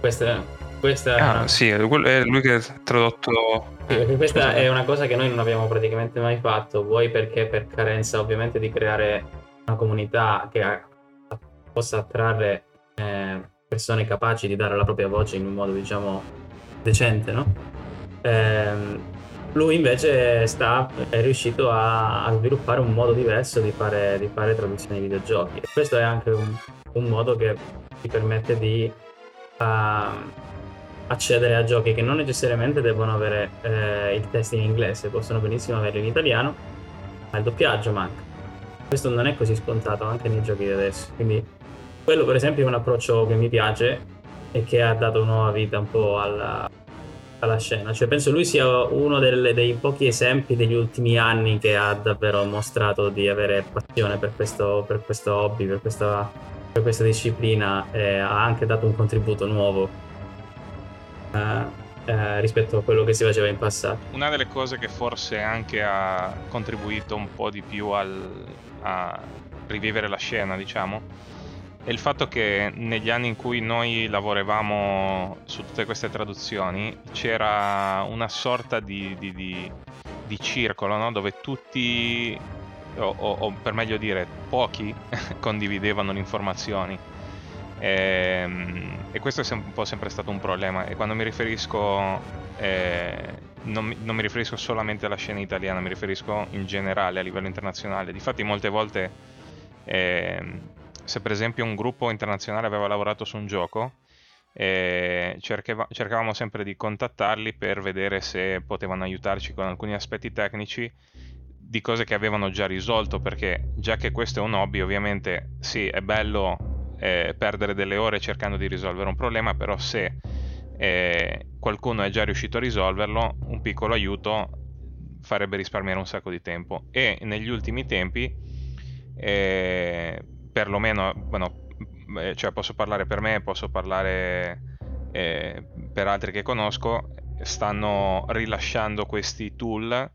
Questa, questa ah, sì, è lui che ha tradotto. Sì, questa Scusa. è una cosa che noi non abbiamo praticamente mai fatto, vuoi perché per carenza ovviamente di creare una comunità che possa attrarre eh, persone capaci di dare la propria voce in un modo, diciamo, decente, no? Eh, lui invece sta, è riuscito a, a, sviluppare un modo diverso di fare, di fare traduzioni di videogiochi. E questo è anche un, un modo che ti permette di uh, accedere a giochi che non necessariamente devono avere eh, il testo in inglese, possono benissimo averlo in italiano, ma il doppiaggio manca. Questo non è così scontato anche nei giochi di adesso. Quindi quello per esempio è un approccio che mi piace e che ha dato nuova vita un po' alla, alla scena. Cioè, penso lui sia uno delle, dei pochi esempi degli ultimi anni che ha davvero mostrato di avere passione per questo, per questo hobby, per questa, per questa, disciplina e ha anche dato un contributo nuovo eh, eh, rispetto a quello che si faceva in passato. Una delle cose che forse anche ha contribuito un po' di più al, a rivivere la scena, diciamo, è il fatto che negli anni in cui noi lavoravamo su tutte queste traduzioni c'era una sorta di, di, di, di circolo no? dove tutti, o, o, o, per meglio dire pochi, <laughs> condividevano le informazioni. E, ehm, e, questo è un po' sempre stato un problema. E quando mi riferisco, eh, non, non, mi riferisco solamente alla scena italiana, mi riferisco in generale a livello internazionale. Difatti, molte volte. Eh, se per esempio un gruppo internazionale aveva lavorato su un gioco, eh, cercheva, cercavamo sempre di contattarli per vedere se potevano aiutarci con alcuni aspetti tecnici di cose che avevano già risolto, perché già che questo è un hobby, ovviamente sì, è bello eh, perdere delle ore cercando di risolvere un problema, però se eh, qualcuno è già riuscito a risolverlo, un piccolo aiuto farebbe risparmiare un sacco di tempo. E negli ultimi tempi eh, perlomeno, bueno, eh, cioè posso parlare per me, posso parlare eh, per altri che conosco, stanno rilasciando questi tool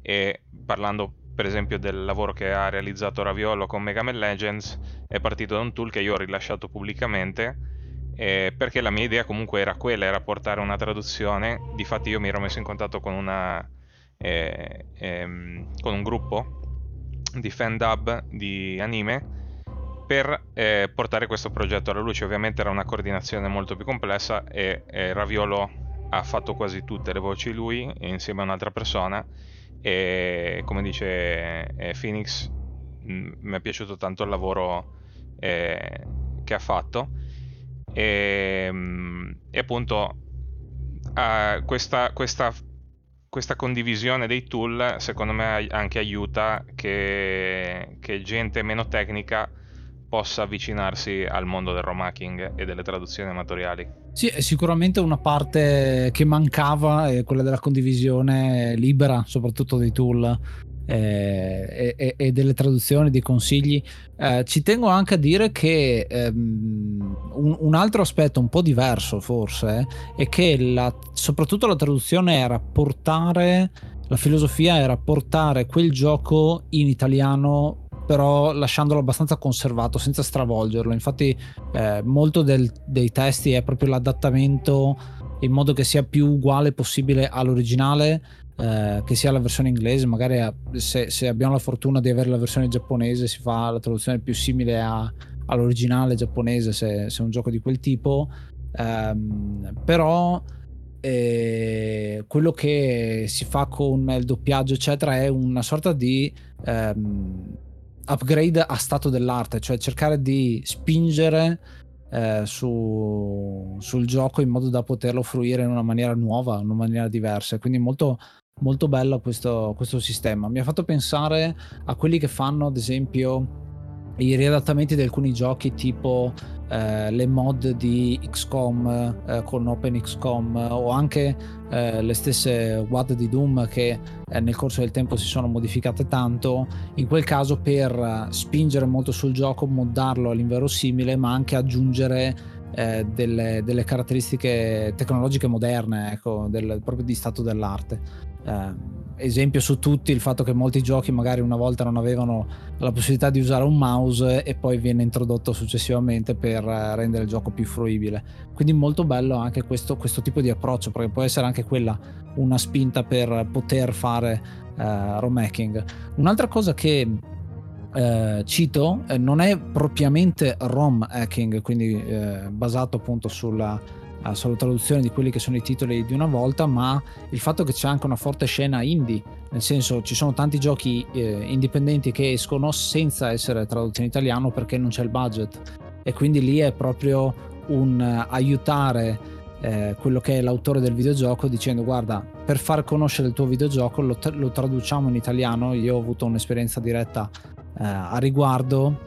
e parlando per esempio del lavoro che ha realizzato Raviolo con Mega Man Legends, è partito da un tool che io ho rilasciato pubblicamente eh, perché la mia idea comunque era quella, era portare una traduzione, difatti io mi ero messo in contatto con, una, eh, ehm, con un gruppo di fan dub di anime per eh, portare questo progetto alla luce. Ovviamente era una coordinazione molto più complessa e, e Raviolo ha fatto quasi tutte le voci lui insieme a un'altra persona e come dice eh, Phoenix mi è piaciuto tanto il lavoro eh, che ha fatto e, mh, mm, e appunto questa, questa questa condivisione dei tool secondo me anche aiuta che, che gente meno tecnica possa avvicinarsi al mondo del romacking e delle traduzioni amatoriali. Sì, è sicuramente una parte che mancava, è quella della condivisione libera, soprattutto dei tool eh, e, e, delle traduzioni, dei consigli. Eh, ci tengo anche a dire che ehm, un, un, altro aspetto un po' diverso forse è che la, soprattutto la traduzione era portare, la filosofia era portare quel gioco in italiano però lasciandolo abbastanza conservato senza stravolgerlo. Infatti, eh, molto del, dei testi è proprio l'adattamento in modo che sia più uguale possibile all'originale, eh, che sia la versione inglese. Magari se, se, abbiamo la fortuna di avere la versione giapponese, si fa la traduzione più simile a, all'originale giapponese, se, se, è un gioco di quel tipo. Um, però eh, quello che si fa con il doppiaggio, eccetera, è una sorta di. Um, upgrade a stato dell'arte, cioè cercare di spingere eh, su, sul gioco in modo da poterlo fruire in una maniera nuova, in una maniera diversa. Quindi molto, molto bello questo, questo sistema. Mi ha fatto pensare a quelli che fanno, ad esempio, i riadattamenti di alcuni giochi tipo eh, le mod di XCOM eh, con OpenXCOM o anche eh, le stesse WAD di Doom che eh, nel corso del tempo si sono modificate tanto, in quel caso per spingere molto sul gioco, moddarlo all'inverosimile, ma anche aggiungere eh, delle, delle, caratteristiche tecnologiche moderne, ecco, del, proprio di stato dell'arte. Eh, esempio su tutti il fatto che molti giochi magari una volta non avevano la possibilità di usare un mouse e poi viene introdotto successivamente per eh, rendere il gioco più fruibile. Quindi molto bello anche questo, questo tipo di approccio, perché può essere anche quella una spinta per poter fare uh, ROM hacking. Un'altra cosa che eh, cito eh, non è propriamente ROM hacking, quindi eh, basato appunto sulla uh, sulla traduzione di quelli che sono i titoli di una volta, ma il fatto che c'è anche una forte scena indie, nel senso ci sono tanti giochi eh, indipendenti che escono senza essere tradotti in italiano perché non c'è il budget. E quindi lì è proprio un uh, aiutare eh, quello che è l'autore del videogioco dicendo guarda per far conoscere il tuo videogioco lo, tra- lo traduciamo in italiano. Io ho avuto un'esperienza diretta eh, a riguardo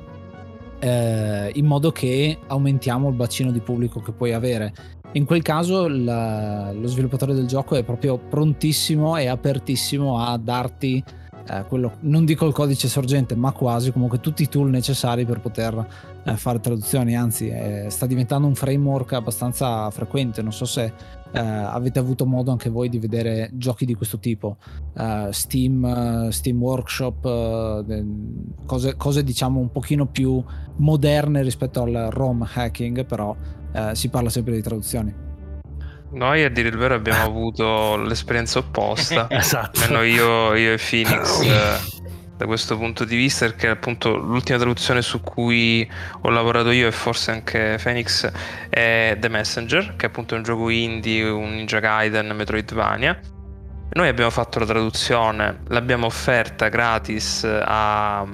eh, in modo che aumentiamo il bacino di pubblico che puoi avere in quel caso la, lo sviluppatore del gioco è proprio prontissimo e apertissimo a darti eh, quello, non dico il codice sorgente, ma quasi comunque tutti i tool necessari per poter eh, fare traduzioni. Anzi, eh, sta diventando un framework abbastanza frequente. Non so se eh, avete avuto modo anche voi di vedere giochi di questo tipo, eh, Steam, eh, Steam Workshop, cose, cose diciamo un pochino più moderne rispetto al ROM hacking, però eh, si parla sempre di traduzioni. Noi a dire il vero abbiamo <laughs> avuto l'esperienza opposta. <laughs> esatto. Almeno io, io, e Phoenix eh, <laughs> da questo punto di vista, perché appunto l'ultima traduzione su cui ho lavorato io e forse anche Phoenix è The Messenger, che è appunto un gioco indie, un Ninja Gaiden, Metroidvania. Noi abbiamo fatto la traduzione, l'abbiamo offerta gratis a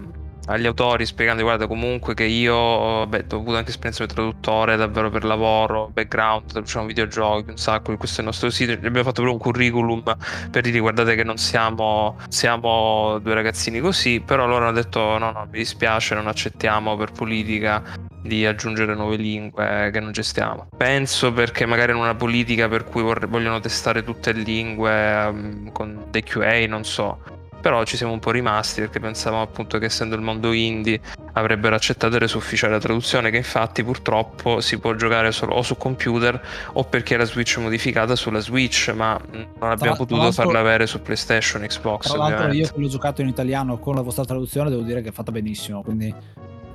agli autori spiegando guarda comunque che io beh, ho avuto anche esperienza di traduttore davvero per lavoro, background, traduciamo videogiochi, un sacco, questo è il nostro sito, abbiamo fatto proprio un curriculum per dire guardate che non siamo, siamo due ragazzini così, però loro hanno detto no no mi dispiace non accettiamo per politica di aggiungere nuove lingue che non gestiamo. Penso perché magari in una politica per cui vogliono testare tutte le lingue um, con dei QA, non so però ci siamo un po' rimasti perché pensavamo appunto che essendo il mondo indie avrebbero accettato reso ufficiale la traduzione che infatti purtroppo si può giocare solo o su computer o perché la Switch è modificata sulla Switch ma non abbiamo tra, potuto tra farla avere su PlayStation, Xbox tra l'altro io che l'ho giocato in italiano con la vostra traduzione devo dire che è fatta benissimo quindi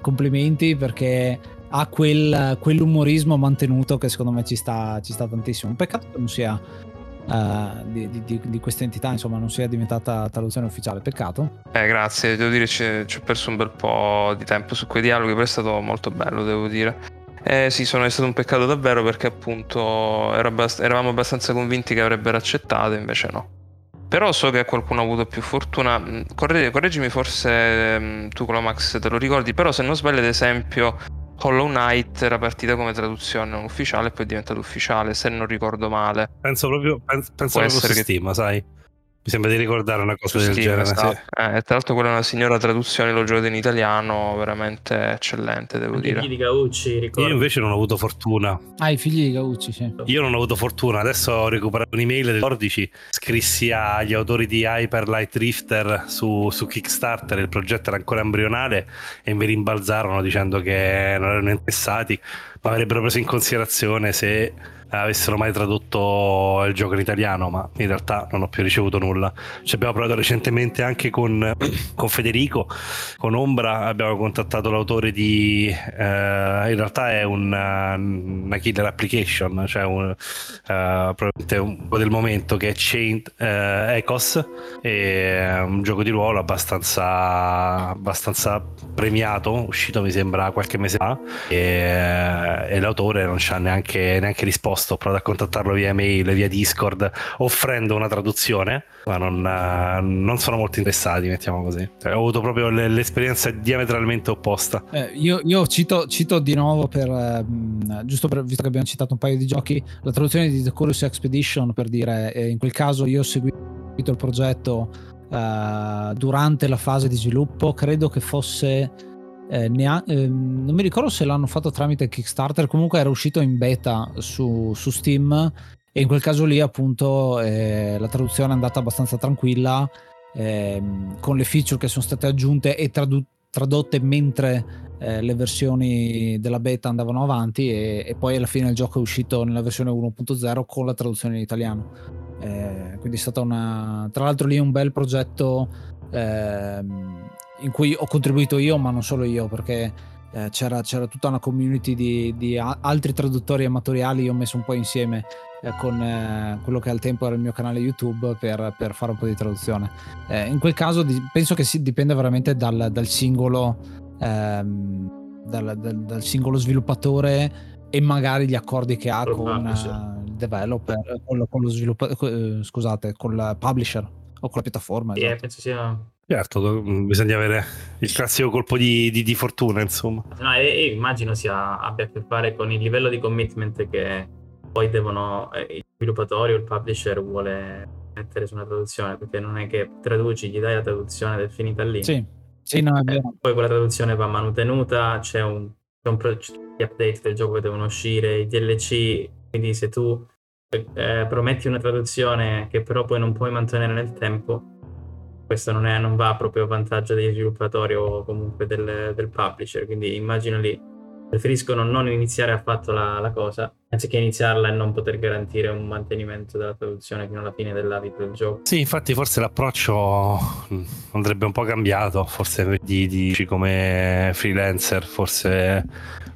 complimenti perché ha quel, quell'umorismo mantenuto che secondo me ci sta, ci sta tantissimo. Un peccato che non sia uh, di, di, di, questa entità insomma non sia diventata traduzione ufficiale peccato eh grazie devo dire ci, ci ho perso un bel po' di tempo su quei dialoghi però è stato molto bello devo dire eh sì, sono, è stato un peccato davvero perché appunto abbast- eravamo abbastanza convinti che avrebbero accettato, invece no. Però so che qualcuno ha avuto più fortuna. Mm, corre- correggimi forse mm, tu con la Max te lo ricordi, però se non sbaglio ad esempio Hollow Knight era partita come traduzione non ufficiale e poi è diventata ufficiale, se non ricordo male. Penso proprio, penso, penso proprio che... Steam, sai? Mi sembra di ricordare una cosa del genere. esatto. sì. Eh, tra l'altro quella è una signora traduzione, l'ho giocato in italiano, veramente eccellente, devo Anche dire. chi di Gaucci, Io ricordo. invece non ho avuto fortuna. Ah, i figli di Gaucci, sì. Io non ho avuto fortuna. Adesso ho recuperato un'email del 14. Scrissi agli autori di Hyper Light Drifter su, su Kickstarter. Il progetto era ancora embrionale e mi rimbalzarono dicendo che non erano interessati, ma avrebbero preso in considerazione se avessero mai tradotto il gioco in italiano. Ma in realtà non ho più ricevuto nulla. Ci abbiamo provato recentemente anche con, <coughs> con Federico, con Ombra. Abbiamo contattato l'autore di. eh, in realtà è una, una killer application, cioè un, eh, probabilmente un po' del momento che è Chained eh, Ecos, è un gioco di ruolo abbastanza, abbastanza premiato, uscito mi sembra qualche mese fa, e, e l'autore non ci ha neanche, neanche risposto. Ho provato a contattarlo via mail, via Discord, offrendo una traduzione, ma non, eh, non sono molto interessati, mettiamo così. Cioè, ho avuto proprio l'esperienza diametralmente opposta. Eh, io io cito, cito di nuovo per ehm, giusto per, visto che abbiamo citato un paio di giochi la traduzione di The Curious Expedition per dire eh, in quel caso io ho seguito il progetto eh, durante la fase di sviluppo credo che fosse eh, nea- ehm, non mi ricordo se l'hanno fatto tramite Kickstarter comunque era uscito in beta su, su Steam e in quel caso lì appunto eh, la traduzione è andata abbastanza tranquilla ehm, con le feature che sono state aggiunte e tradu- tradotte mentre eh, le versioni della beta andavano avanti e, e poi alla fine il gioco è uscito nella versione 1.0 con la traduzione in italiano. Eh, quindi è stata una... Tra l'altro lì un bel progetto ehm, in cui ho contribuito io, ma non solo io, perché eh, c'era, c'era tutta una community di, di altri traduttori amatoriali, io ho messo un po' insieme eh, con eh, quello che al tempo era il mio canale YouTube per, per fare un po' di traduzione. Eh, in quel caso di- penso che si dipenda veramente dal, dal singolo ehm, dal, dal- dal singolo sviluppatore e magari gli accordi che ha con eh, il developer, con lo, con lo sviluppatore, scusate, con la publisher o con la piattaforma. Sì, eh, esatto. penso sia... Certo, do- bisogna avere il classico colpo di, di- di fortuna, insomma. No, e, e immagino sia, abbia a che fare con il livello di commitment che poi devono eh, il sviluppatore o il publisher vuole mettere su una traduzione, perché non è che traduci, gli dai la traduzione ed è finita lì. Sì, sì, no, è Eh, vero. poi quella traduzione va manutenuta, c'è un, c'è un pro- c'è gli update del gioco che devono uscire, i DLC, quindi se tu eh, prometti una traduzione che però poi non puoi mantenere nel tempo, questo non, è- non va proprio a vantaggio degli sviluppatori o comunque del, del publisher, quindi immagino lì preferiscono non iniziare affatto la, la cosa, anziché iniziarla e non poter garantire un mantenimento della traduzione fino alla fine della vita del gioco. Sì, infatti forse l'approccio mm, andrebbe un po' cambiato, forse di, di- come freelancer, forse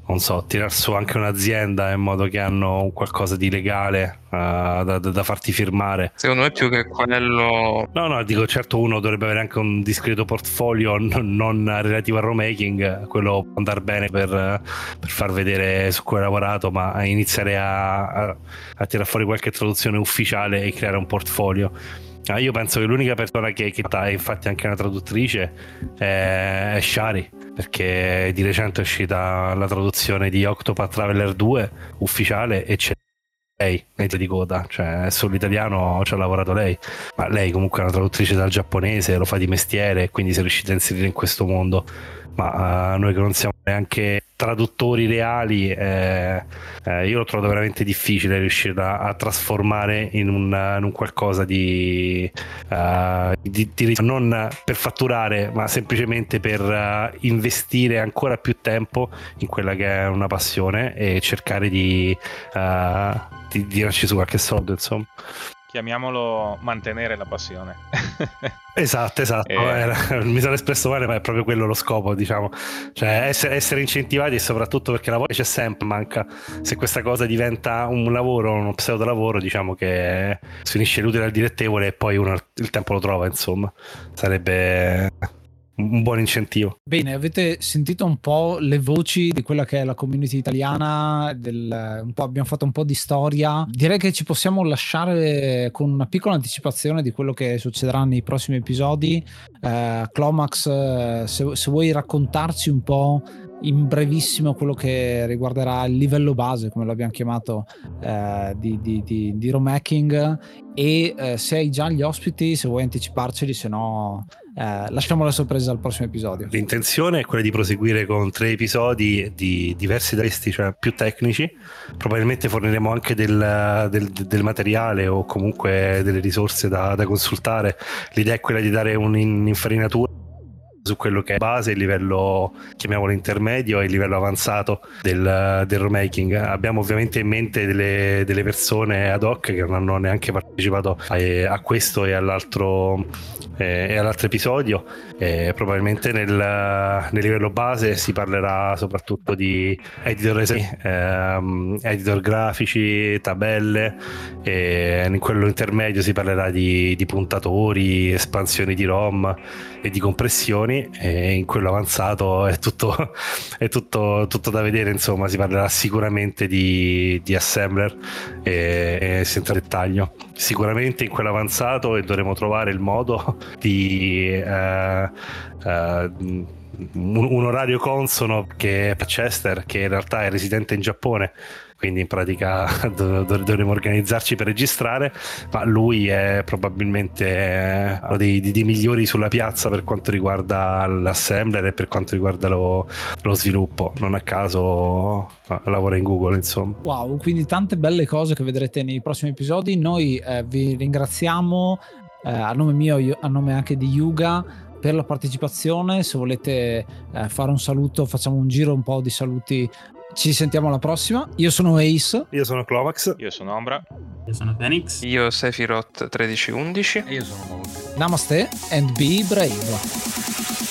non so, tirar su anche un'azienda in modo che hanno un qualcosa di legale eh, da, da- farti firmare. Secondo me più che quello... No, no, dico certo uno dovrebbe avere anche un discreto portfolio non, non relativo al remaking, quello può andare bene per, per far vedere su cui ha lavorato, ma iniziare a, a, a tirare fuori qualche traduzione ufficiale e creare un portfolio. Ah, io penso che l'unica persona che, che è infatti anche una traduttrice è, è Shari perché di recente è uscita la traduzione di Octopath Traveler 2 ufficiale e c'è lei mezzo di coda, cioè sull'italiano ci ha lavorato lei, ma lei comunque è una traduttrice dal giapponese, lo fa di mestiere, quindi si è riuscita a inserire in questo mondo. Ma eh, noi che non siamo neanche traduttori reali, eh, eh, io l'ho trovato veramente difficile riuscire a, a trasformare in un, in un qualcosa di, eh, di- di- non per fatturare, ma semplicemente per eh, investire ancora più tempo in quella che è una passione e cercare di, di, di tirarci su qualche soldo, insomma. Chiamiamolo mantenere la passione. <laughs> Esatto, esatto. Eh. Era- <laughs> mi sono espresso male, ma è proprio quello lo scopo, diciamo. Cioè, essere, essere incentivati e soprattutto perché la voglia c'è sempre, manca. Se questa cosa diventa un lavoro, uno pseudo lavoro, diciamo che si unisce l'utile al dilettevole e poi uno il tempo lo trova, insomma. Sarebbe un buon incentivo. Bene, avete sentito un po' le voci di quella che è la community italiana, del- abbiamo fatto un po' di storia. Direi che ci possiamo lasciare con una piccola anticipazione di quello che succederà nei prossimi episodi. Eh, Clomax, se, se vuoi raccontarci un po' in brevissimo quello che riguarderà il livello base, come l'abbiamo chiamato, eh, di, di, di, di Romacking e eh, se hai già gli ospiti, se vuoi anticiparceli, se no eh, lasciamo la sorpresa al prossimo episodio. L'intenzione è quella di proseguire con tre episodi di diversi testi, cioè più tecnici. Probabilmente forniremo anche del, del, del materiale o comunque delle risorse da, da, consultare. L'idea è quella di dare un'infarinatura su quello che è base, il livello chiamiamolo intermedio e il livello avanzato del, del remaking. Abbiamo ovviamente in mente delle, delle, persone ad hoc che non hanno neanche partecipato a, a questo e all'altro, eh, e all'altro episodio. Eh, probabilmente nel, nel, livello base si parlerà soprattutto di editor, ehm, editor grafici, tabelle, e in quello intermedio si parlerà di, di puntatori, espansioni di ROM e di compressioni e in quello avanzato è tutto, <laughs> è tutto, tutto da vedere insomma si parlerà sicuramente di, di assembler e, e senza dettaglio. Sicuramente in quello avanzato e dovremo trovare il modo di eh, eh, un, un, orario consono che è Chester che in realtà è residente in Giappone quindi in pratica <laughs> dovremo organizzarci per registrare, ma lui è probabilmente uno dei, dei, migliori sulla piazza per quanto riguarda l'assembler e per quanto riguarda lo, lo sviluppo, non a caso lavora in Google insomma. Wow, quindi tante belle cose che vedrete nei prossimi episodi, noi eh, vi ringraziamo eh, a nome mio, io, a nome anche di Yuga per la partecipazione. Se volete eh, fare un saluto, facciamo un giro un po' di saluti ci sentiamo alla prossima. Io sono Ace. Io sono Clomax. Io sono Ombra. Io sono Phoenix. Io Sephiroth 1311. E io sono. Namaste and be brave.